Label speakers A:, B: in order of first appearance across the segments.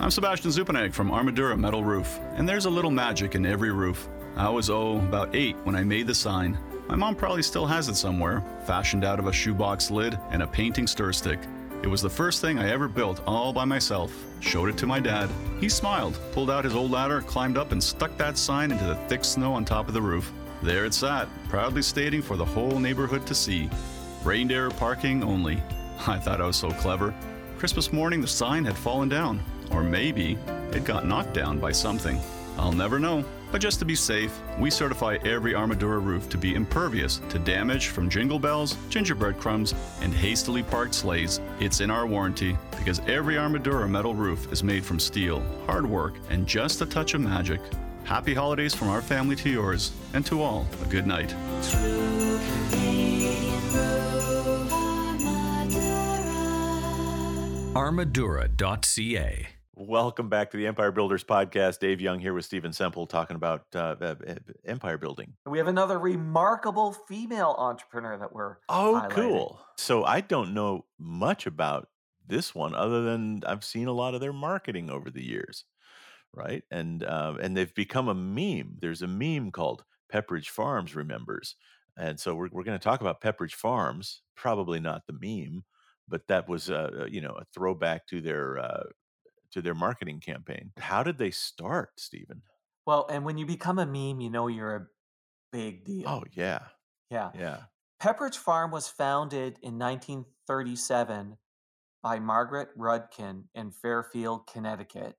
A: I'm Sebastian Zupanek from Armadura Metal Roof, and there's a little magic in every roof. I was, oh, about eight when I made the sign. My mom probably still has it somewhere, fashioned out of a shoebox lid and a painting stir stick. It was the first thing I ever built all by myself. Showed it to my dad. He smiled, pulled out his old ladder, climbed up, and stuck that sign into the thick snow on top of the roof. There it sat, proudly stating for the whole neighborhood to see reindeer parking only. I thought I was so clever. Christmas morning, the sign had fallen down. Or maybe it got knocked down by something. I'll never know. But just to be safe, we certify every Armadura roof to be impervious to damage from jingle bells, gingerbread crumbs, and hastily parked sleighs. It's in our warranty because every Armadura metal roof is made from steel, hard work, and just a touch of magic. Happy holidays from our family to yours, and to all, a good night.
B: Armadura.ca
C: Welcome back to the Empire Builders Podcast. Dave Young here with Stephen Semple talking about uh, uh, empire building.
D: We have another remarkable female entrepreneur that we're
C: Oh, cool. So I don't know much about this one other than I've seen a lot of their marketing over the years, right? And uh, and they've become a meme. There's a meme called Pepperidge Farms remembers, and so we're we're going to talk about Pepperidge Farms. Probably not the meme, but that was a you know a throwback to their uh, to their marketing campaign. How did they start, Stephen?
D: Well, and when you become a meme, you know you're a big deal.
C: Oh yeah,
D: yeah.
C: yeah.
D: Pepperidge Farm was founded in 1937 by Margaret Rudkin in Fairfield, Connecticut.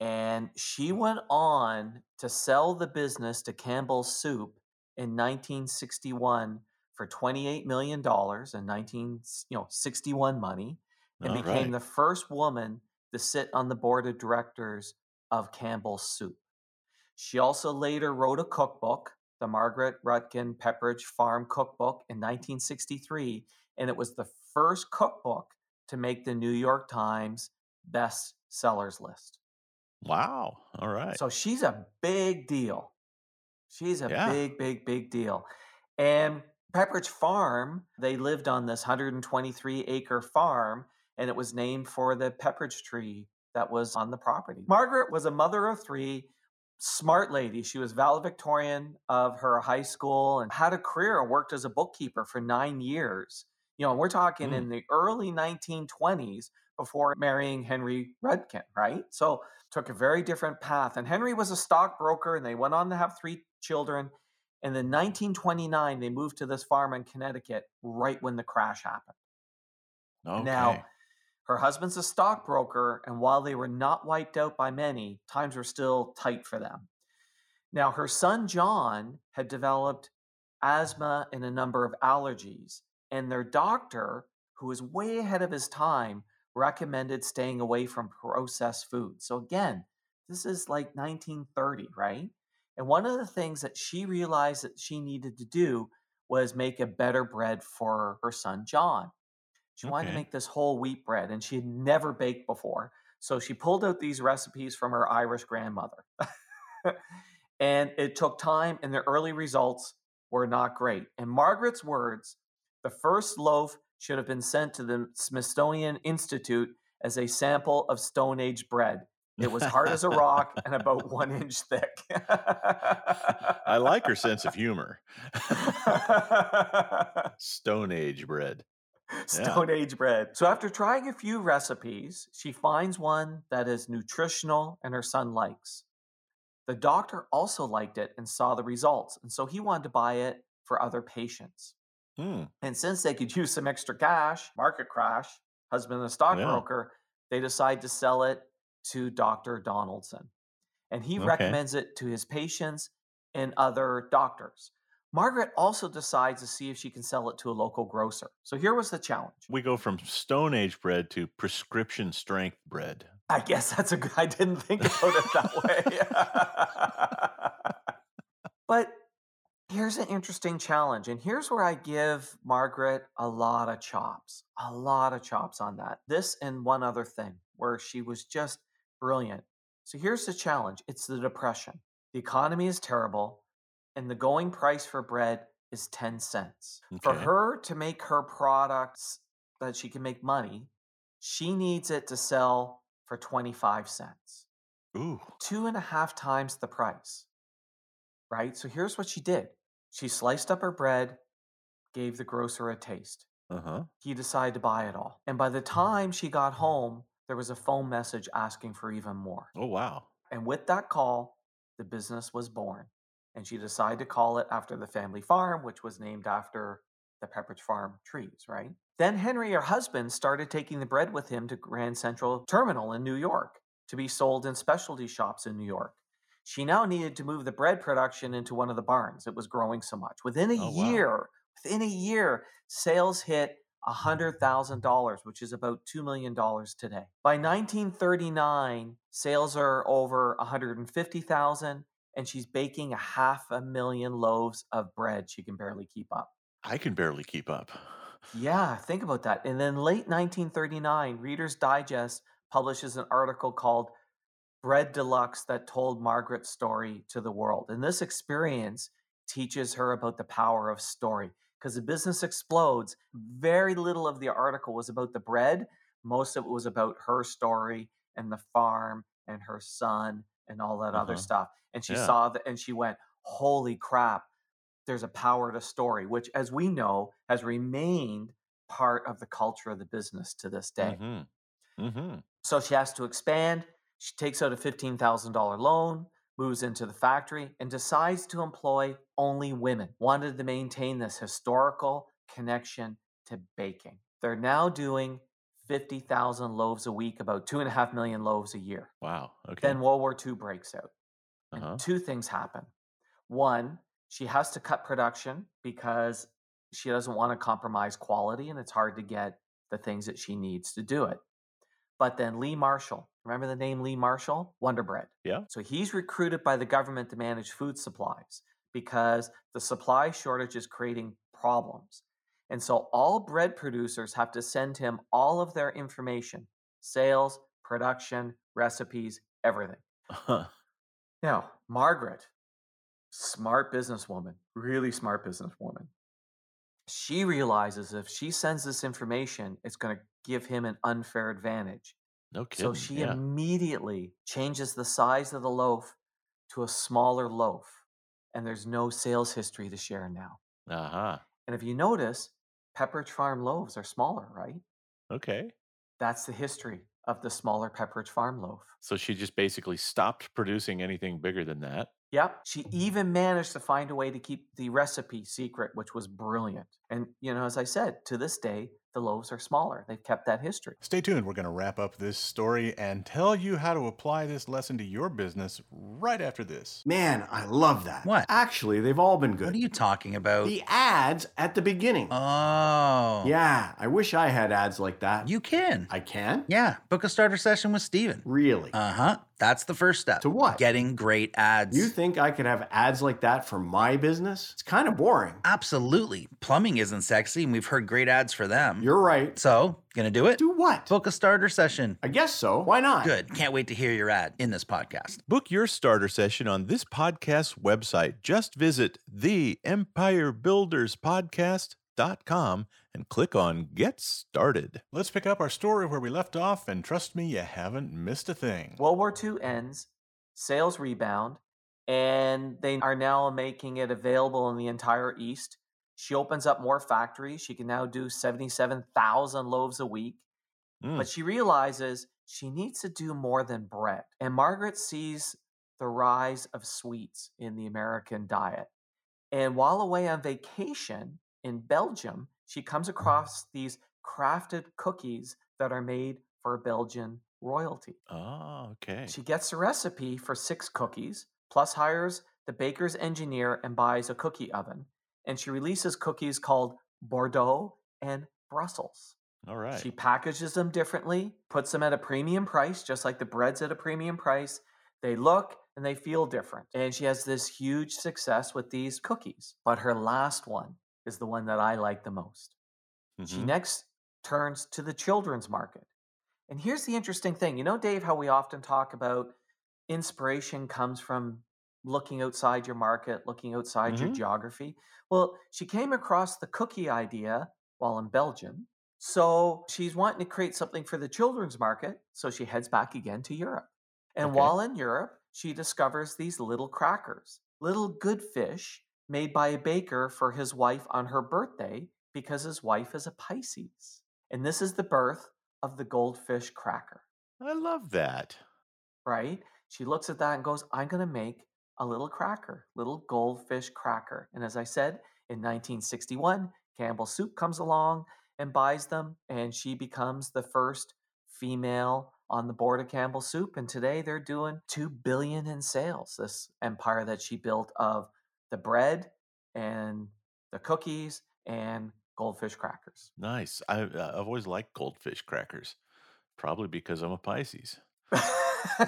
D: And she went on to sell the business to Campbell's Soup in 1961 for 28 million dollars in 19 you know 61 money and
C: All
D: became
C: right.
D: the first woman to sit on the board of directors of Campbell's Soup. She also later wrote a cookbook, the Margaret Rudkin Pepperidge Farm Cookbook in 1963, and it was the first cookbook to make the New York Times best sellers list.
C: Wow. All right.
D: So she's a big deal. She's a
C: Yeah.
D: big, big, big deal. And Pepperidge Farm, they lived on this 123 acre farm, and it was named for the Pepperidge tree that was on the property. Margaret was a mother of three, smart lady. She was valedictorian of her high school and had a career and worked as a bookkeeper for nine years. You know, we're talking
C: Mm.
D: in the early 1920s before marrying Henry Rudkin, right? So took a very different path. And Henry was a stockbroker, and they went on to have three children. And in 1929, they moved to this farm in Connecticut right when the crash happened.
C: okay.
D: Now, her husband's a stockbroker, and while they were not wiped out by many, times were still tight for them. Now, her son John had developed asthma and a number of allergies, and their doctor, who was way ahead of his time, recommended staying away from processed food. So, again, this is like 1930, right? And one of the things that she realized that she needed to do was make a better bread for her son John. She wanted to make this whole wheat bread, and she had never baked before. So she pulled out these recipes from her Irish grandmother. and it took time, and the early results were not great. In Margaret's words, the first loaf should have been sent to the Smithsonian Institute as a sample of Stone Age bread. It was hard as a rock and about one inch thick.
C: I like her sense of humor. Stone Age bread.
D: Stone Age bread. So after trying a few recipes, she finds one that is nutritional and her son likes. The doctor also liked it and saw the results, and so he wanted to buy it for other patients.
C: Hmm.
D: And since they could use some extra cash, market crash, husband and a stockbroker, they decide to sell it to Dr. Donaldson. And he
C: Okay.
D: recommends it to his patients and other doctors. Margaret also decides to see if she can sell it to a local grocer. So here was the challenge.
C: We go from Stone Age bread to prescription strength bread.
D: I guess that's a good. I didn't think about it that way. but here's an interesting challenge, and here's where I give Margaret a lot of chops, a lot of chops on that. This and one other thing where she was just brilliant. So here's the challenge: it's the depression. The economy is terrible, and the going price for bread is ten cents. For her to make her products that she can make money, she needs it to sell for 25 cents,
B: Ooh.
D: two and a half times the price. Right? So here's what she did she sliced up her bread, gave the grocer a taste.
B: Uh huh.
D: He decided to buy it all. And by the time she got home, there was a phone message asking for even more.
B: Oh wow.
D: And with that call, the business was born. And she decided to call it after the family farm, which was named after the Pepperidge Farm trees, right? Then Henry, her husband, started taking the bread with him to Grand Central Terminal in New York to be sold in specialty shops in New York. She now needed to move the bread production into one of the barns. It was growing so much. Within a
B: Oh, wow.
D: year, within a year, sales hit $100,000, which is about $2 million today. By 1939, sales are over 150,000 and she's baking a half a million loaves of bread she can barely keep up.
B: I can barely keep up.
D: Yeah, think about that. And then late 1939, Reader's Digest publishes an article called Bread Deluxe that told Margaret's story to the world. And this experience teaches her about the power of story. Because the business explodes, very little of the article was about the bread. Most of it was about her story and the farm and her son and all that other
B: Uh-huh.
D: stuff. And she
B: Yeah.
D: saw that and she went, Holy crap, there's a power to story, which, as we know, has remained part of the culture of the business to this day.
B: Mm-hmm. Mm-hmm.
D: So she has to expand. She takes out a $15,000 loan, moves into the factory, and decides to employ only women. Wanted to maintain this historical connection to baking. They're now doing 50,000 loaves a week, about two and a half million loaves a year.
B: Wow. Okay.
D: Then World War II breaks out.
B: Uh-huh.
D: two things happen. One, she has to cut production because she doesn't want to compromise quality and it's hard to get the things that she needs to do it. But then Lee Marshall, remember the name Lee Marshall? Wonder Bread.
B: Yeah.
D: So he's recruited by the government to manage food supplies because the supply shortage is creating problems. And so all bread producers have to send him all of their information sales, production, recipes, everything. Now, Margaret, smart businesswoman, really smart businesswoman. She realizes if she sends this information, it's going to give him an unfair advantage.
B: no kidding.
D: So she
B: yeah.
D: immediately changes the size of the loaf to a smaller loaf. And there's no sales history to share now.
B: uh-huh.
D: And if you notice, Pepperidge Farm loaves are smaller, right?
B: Okay.
D: That's the history of the smaller Pepperidge Farm loaf.
B: So she just basically stopped producing anything bigger than that.
D: Yep. She even managed to find a way to keep the recipe secret, which was brilliant. And, you know, as I said, to this day, the loaves are smaller. They've kept that history.
C: Stay tuned. We're going to wrap up this story and tell you how to apply this lesson to your business right after this.
E: Man, I love that.
F: What?
E: Actually, they've all been good.
F: What are you talking about?
E: The ads at the beginning.
F: oh.
E: Yeah, I wish I had ads like that.
F: You can.
E: I can?
F: yeah. Book a starter session with Stephen.
E: Really?
F: Uh huh. That's the first step.
E: To what?
F: Getting great ads.
E: you think I could have ads like that for my business? It's kind of boring.
F: Absolutely. Plumbing isn't sexy, and we've heard great ads for them.
E: You're right.
F: so, gonna do it?
E: Do what?
F: Book a starter session.
E: I guess so. Why not?
F: Good. Can't wait to hear your ad in this podcast.
B: Book your starter session on this podcast's website. Just visit theempirebuilderspodcast.com and click on Get Started.
C: Let's pick up our story where we left off, and trust me, you haven't missed a thing.
D: World War II ends, sales rebound, and they are now making it available in the entire East. She opens up more factories. She can now do 77,000 loaves a week.
B: Mm.
D: But she realizes she needs to do more than bread. And Margaret sees the rise of sweets in the American diet. And while away on vacation in Belgium, she comes across these crafted cookies that are made for Belgian royalty.
B: Oh, okay.
D: She gets a recipe for six cookies, plus hires the baker's engineer and buys a cookie oven. And she releases cookies called Bordeaux and Brussels.
B: All right.
D: She packages them differently, puts them at a premium price, just like the bread's at a premium price. They look and they feel different. And she has this huge success with these cookies. But her last one is the one that I like the most. She
B: Mhm.
D: next turns to the children's market. And here's the interesting thing. You know, Dave, how we often talk about inspiration comes from looking outside your market, looking outside your
B: Mhm.
D: geography. Well, she came across the cookie idea while in Belgium. So she's wanting to create something for the children's market. So she heads back again to Europe. And
B: Okay.
D: while in Europe, she discovers these little crackers, little goldfish made by a baker for his wife on her birthday because his wife is a Pisces. And this is the birth of the goldfish cracker,
B: I love that.
D: right? She looks at that and goes, I'm going to make a little cracker, little goldfish cracker. And as I said, in 1961, Campbell Soup comes along and buys them, and she becomes the first female on the board of Campbell Soup. And today they're doing two billion in sales. This empire that she built of the bread and the cookies and goldfish crackers.
B: Nice. I, uh, I've always liked goldfish crackers, probably because I'm a Pisces.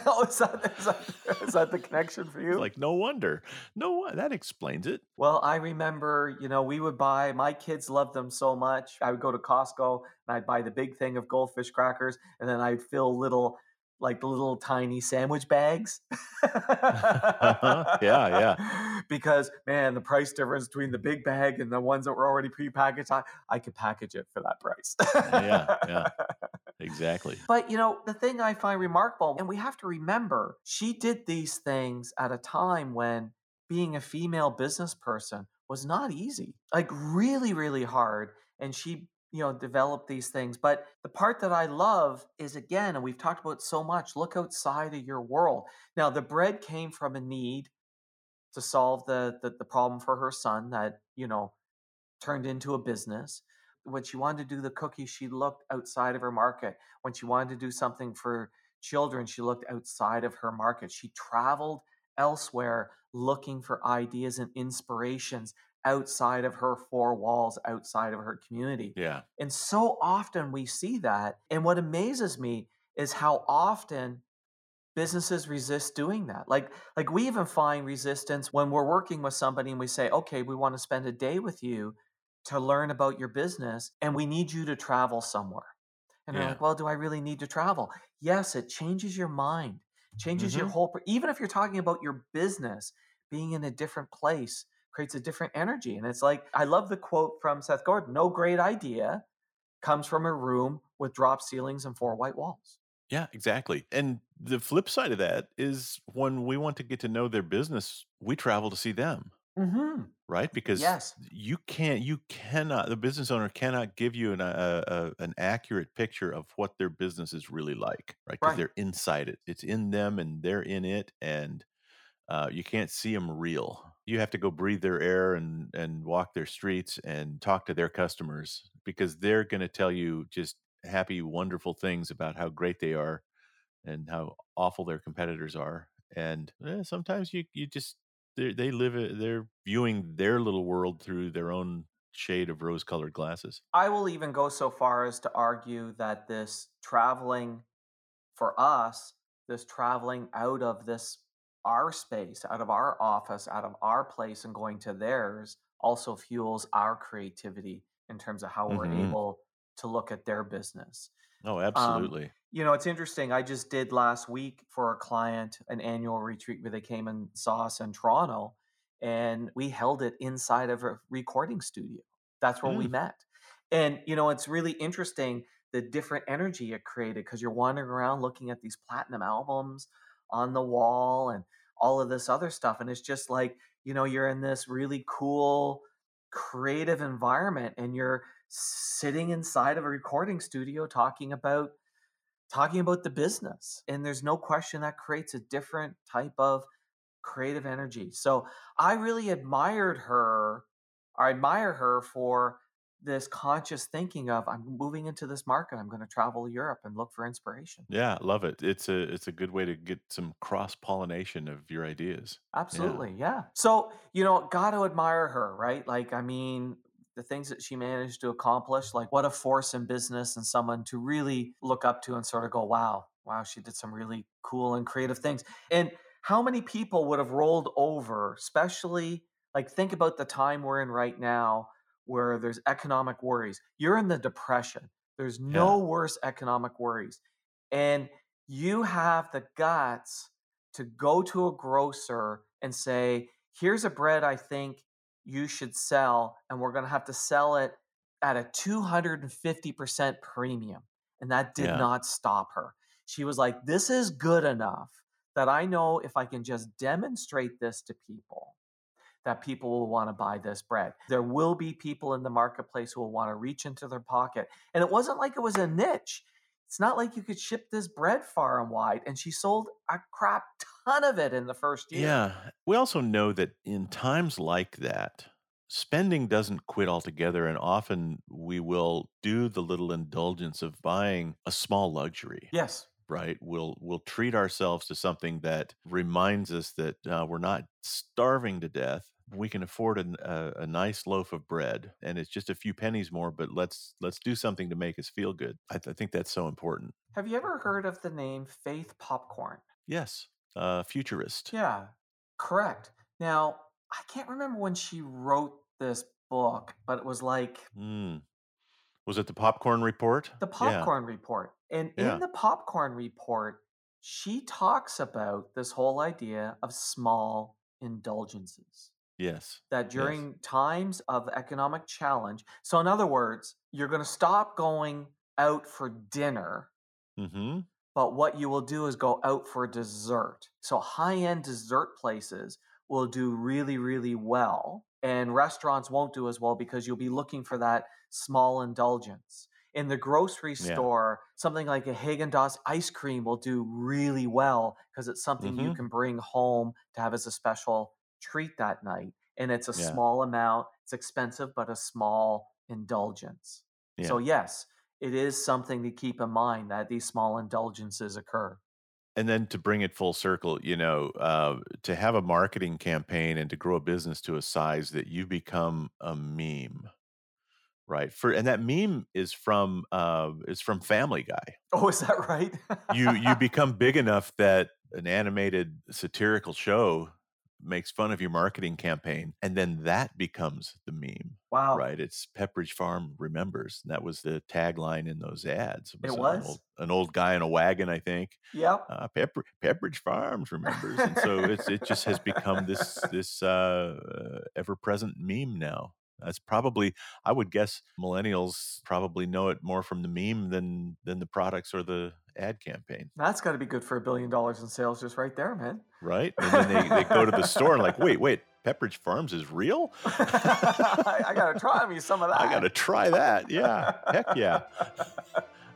D: oh, is that, is, that, is that the connection for you?
B: Like, no wonder. No, that explains it.
D: Well, I remember, you know, we would buy, my kids loved them so much. I would go to Costco and I'd buy the big thing of goldfish crackers and then I'd fill little, like the little tiny sandwich bags. Uh-huh.
B: Yeah, yeah.
D: Because, man, the price difference between the big bag and the ones that were already prepackaged, I, I could package it for that price.
B: yeah, yeah. Exactly.
D: But you know, the thing I find remarkable, and we have to remember, she did these things at a time when being a female business person was not easy. Like really, really hard. And she, you know, develop these things. But the part that I love is again, and we've talked about so much, look outside of your world. Now, the bread came from a need to solve the the, the problem for her son that, you know, turned into a business. When she wanted to do the cookies, she looked outside of her market. When she wanted to do something for children, she looked outside of her market. She traveled elsewhere looking for ideas and inspirations outside of her four walls, outside of her community.
B: Yeah.
D: And so often we see that. And what amazes me is how often businesses resist doing that. Like like we even find resistance when we're working with somebody and we say, "Okay, we want to spend a day with you to learn about your business and we need you to travel somewhere." And they're like, "Well, do I really need to travel?" Yes, it changes your mind. Changes your mm-hmm. whole even if you're talking about your business being in a different place creates a different energy. And it's like I love the quote from Seth Godin, "No great idea comes from a room with drop ceilings and four white walls."
B: Yeah, exactly. And the flip side of that is when we want to get to know their business, we travel to see them,
D: Mhm.
B: right? Because
D: Yes.
B: you can't, you cannot, the business owner cannot give you an, a, a, an accurate picture of what their business is really like, right? Because
D: Right.
B: they're inside it. It's in them and they're in it. And uh, you can't see them real. You have to go breathe their air and, and walk their streets and talk to their customers because they're going to tell you just happy, wonderful things about how great they are and how awful their competitors are. And eh, sometimes you you just they live. They're viewing their little world through their own shade of rose-colored glasses.
D: I will even go so far as to argue that this traveling for us, this traveling out of this our space, out of our office, out of our place and going to theirs also fuels our creativity in terms of how we're
B: Mhm.
D: able to look at their business.
B: Oh,
D: Um,
B: absolutely.
D: you know, it's interesting. I just did last week for a client an annual retreat where they came and saw us in Toronto, and we held it inside of a recording studio. That's where we
B: Mm.
D: met. And, you know, it's really interesting the different energy it created because you're wandering around looking at these platinum albums on the wall and all of this other stuff. And it's just like, you know, you're in this really cool, creative environment and you're sitting inside of a recording studio talking about talking about the business and there's no question that creates a different type of creative energy so i really admired her i admire her for this conscious thinking of i'm moving into this market i'm going to travel europe and look for inspiration
B: Yeah, love it. It's a it's a good way to get some cross pollination of your ideas.
D: absolutely yeah so you know got to admire her right like i mean the things that she managed to accomplish, like what a force in business and someone to really look up to and sort of go, wow, wow, she did some really cool and creative things. And how many people would have rolled over, especially like think about the time we're in right now where there's economic worries. You're in the depression. There's no
B: Yeah.
D: worse economic worries. And you have the guts to go to a grocer and say, here's a bread I think you should sell, and we're going to have to sell it at a 250% premium. And that did
B: Yeah.
D: not stop her. She was like, this is good enough that I know if I can just demonstrate this to people, that people will want to buy this bread. There will be people in the marketplace who will want to reach into their pocket. And it wasn't like it was a niche. It's not like you could ship this bread far and wide. And she sold a crap ton of it in the first year.
B: Yeah. We also know that in times like that, spending doesn't quit altogether. And often we will do the little indulgence of buying a small luxury.
D: Yes.
B: Right. We'll we'll treat ourselves to something that reminds us that uh, we're not starving to death. We can afford an, a, a nice loaf of bread, and it's just a few pennies more. But let's let's do something to make us feel good. I, th- I think that's so important.
D: Have you ever heard of the name Faith Popcorn?
B: Yes, uh, futurist.
D: Yeah, correct. Now, I can't remember when she wrote this book, but it was like
B: Mm. Was it the popcorn report?
D: the
B: Yeah.
D: Popcorn Report. And
B: Yeah.
D: in the Popcorn Report, she talks about this whole idea of small indulgences.
B: Yes.
D: That
B: Yes.
D: during times of economic challenge, so in other words, you're going to stop going out for dinner
B: Mm-hmm.
D: but what you will do is go out for dessert. So high end dessert places will do really, really well, and restaurants won't do as well because you'll be looking for that small indulgence. In the grocery
B: Yeah.
D: store, something like a Haagen Dazs ice cream will do really well because it's something you
B: Mhm.
D: can bring home to have as a special treat that night. And it's a
B: Yeah.
D: small amount, it's expensive, but a small indulgence. So, yes, it is something to keep in mind that these small indulgences occur.
B: and then to bring it full circle, you know, uh, to have a marketing campaign and to grow a business to a size that you become a meme, right? For and that meme is from uh, is from Family Guy.
D: Oh, is that right?
B: You you become big enough that an animated satirical show makes fun of your marketing campaign, and then that becomes the meme.
D: wow.
B: Right, it's Pepperidge Farm remembers. And that was the tagline in those ads.
D: It
B: an
D: was?
B: old, an old guy in a wagon, I think,
D: Yep.
B: uh, Pepper, Pepperidge Farms remembers, and so it's it just has become this this uh, ever present meme now. That's probably I would guess millennials probably know it more from the meme than than the products or the ad campaign,
D: That's got to be good for a billion dollars in sales just right there, man.
B: right? And then they, they go to the store and like, wait, wait, Pepperidge Farms is real?
D: I, I got to try me some of that.
B: I got to try that. Yeah, heck yeah.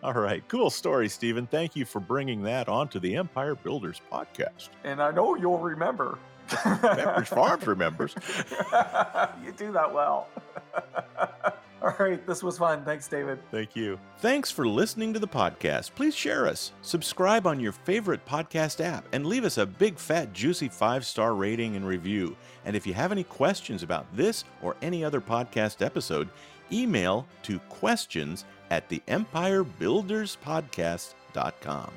B: All right, cool story, Stephen. Thank you for bringing that onto the Empire Builders podcast.
D: and I know you'll remember.
B: Pepperidge Farms remembers.
D: you do that well. All right, this was fun. Thanks, David.
B: Thank you. Thanks for listening to the podcast. Please share us, subscribe on your favorite podcast app, and leave us a big, fat, juicy five star rating and review. And if you have any questions about this or any other podcast episode, email to questions at the empirebuilderspodcast.com.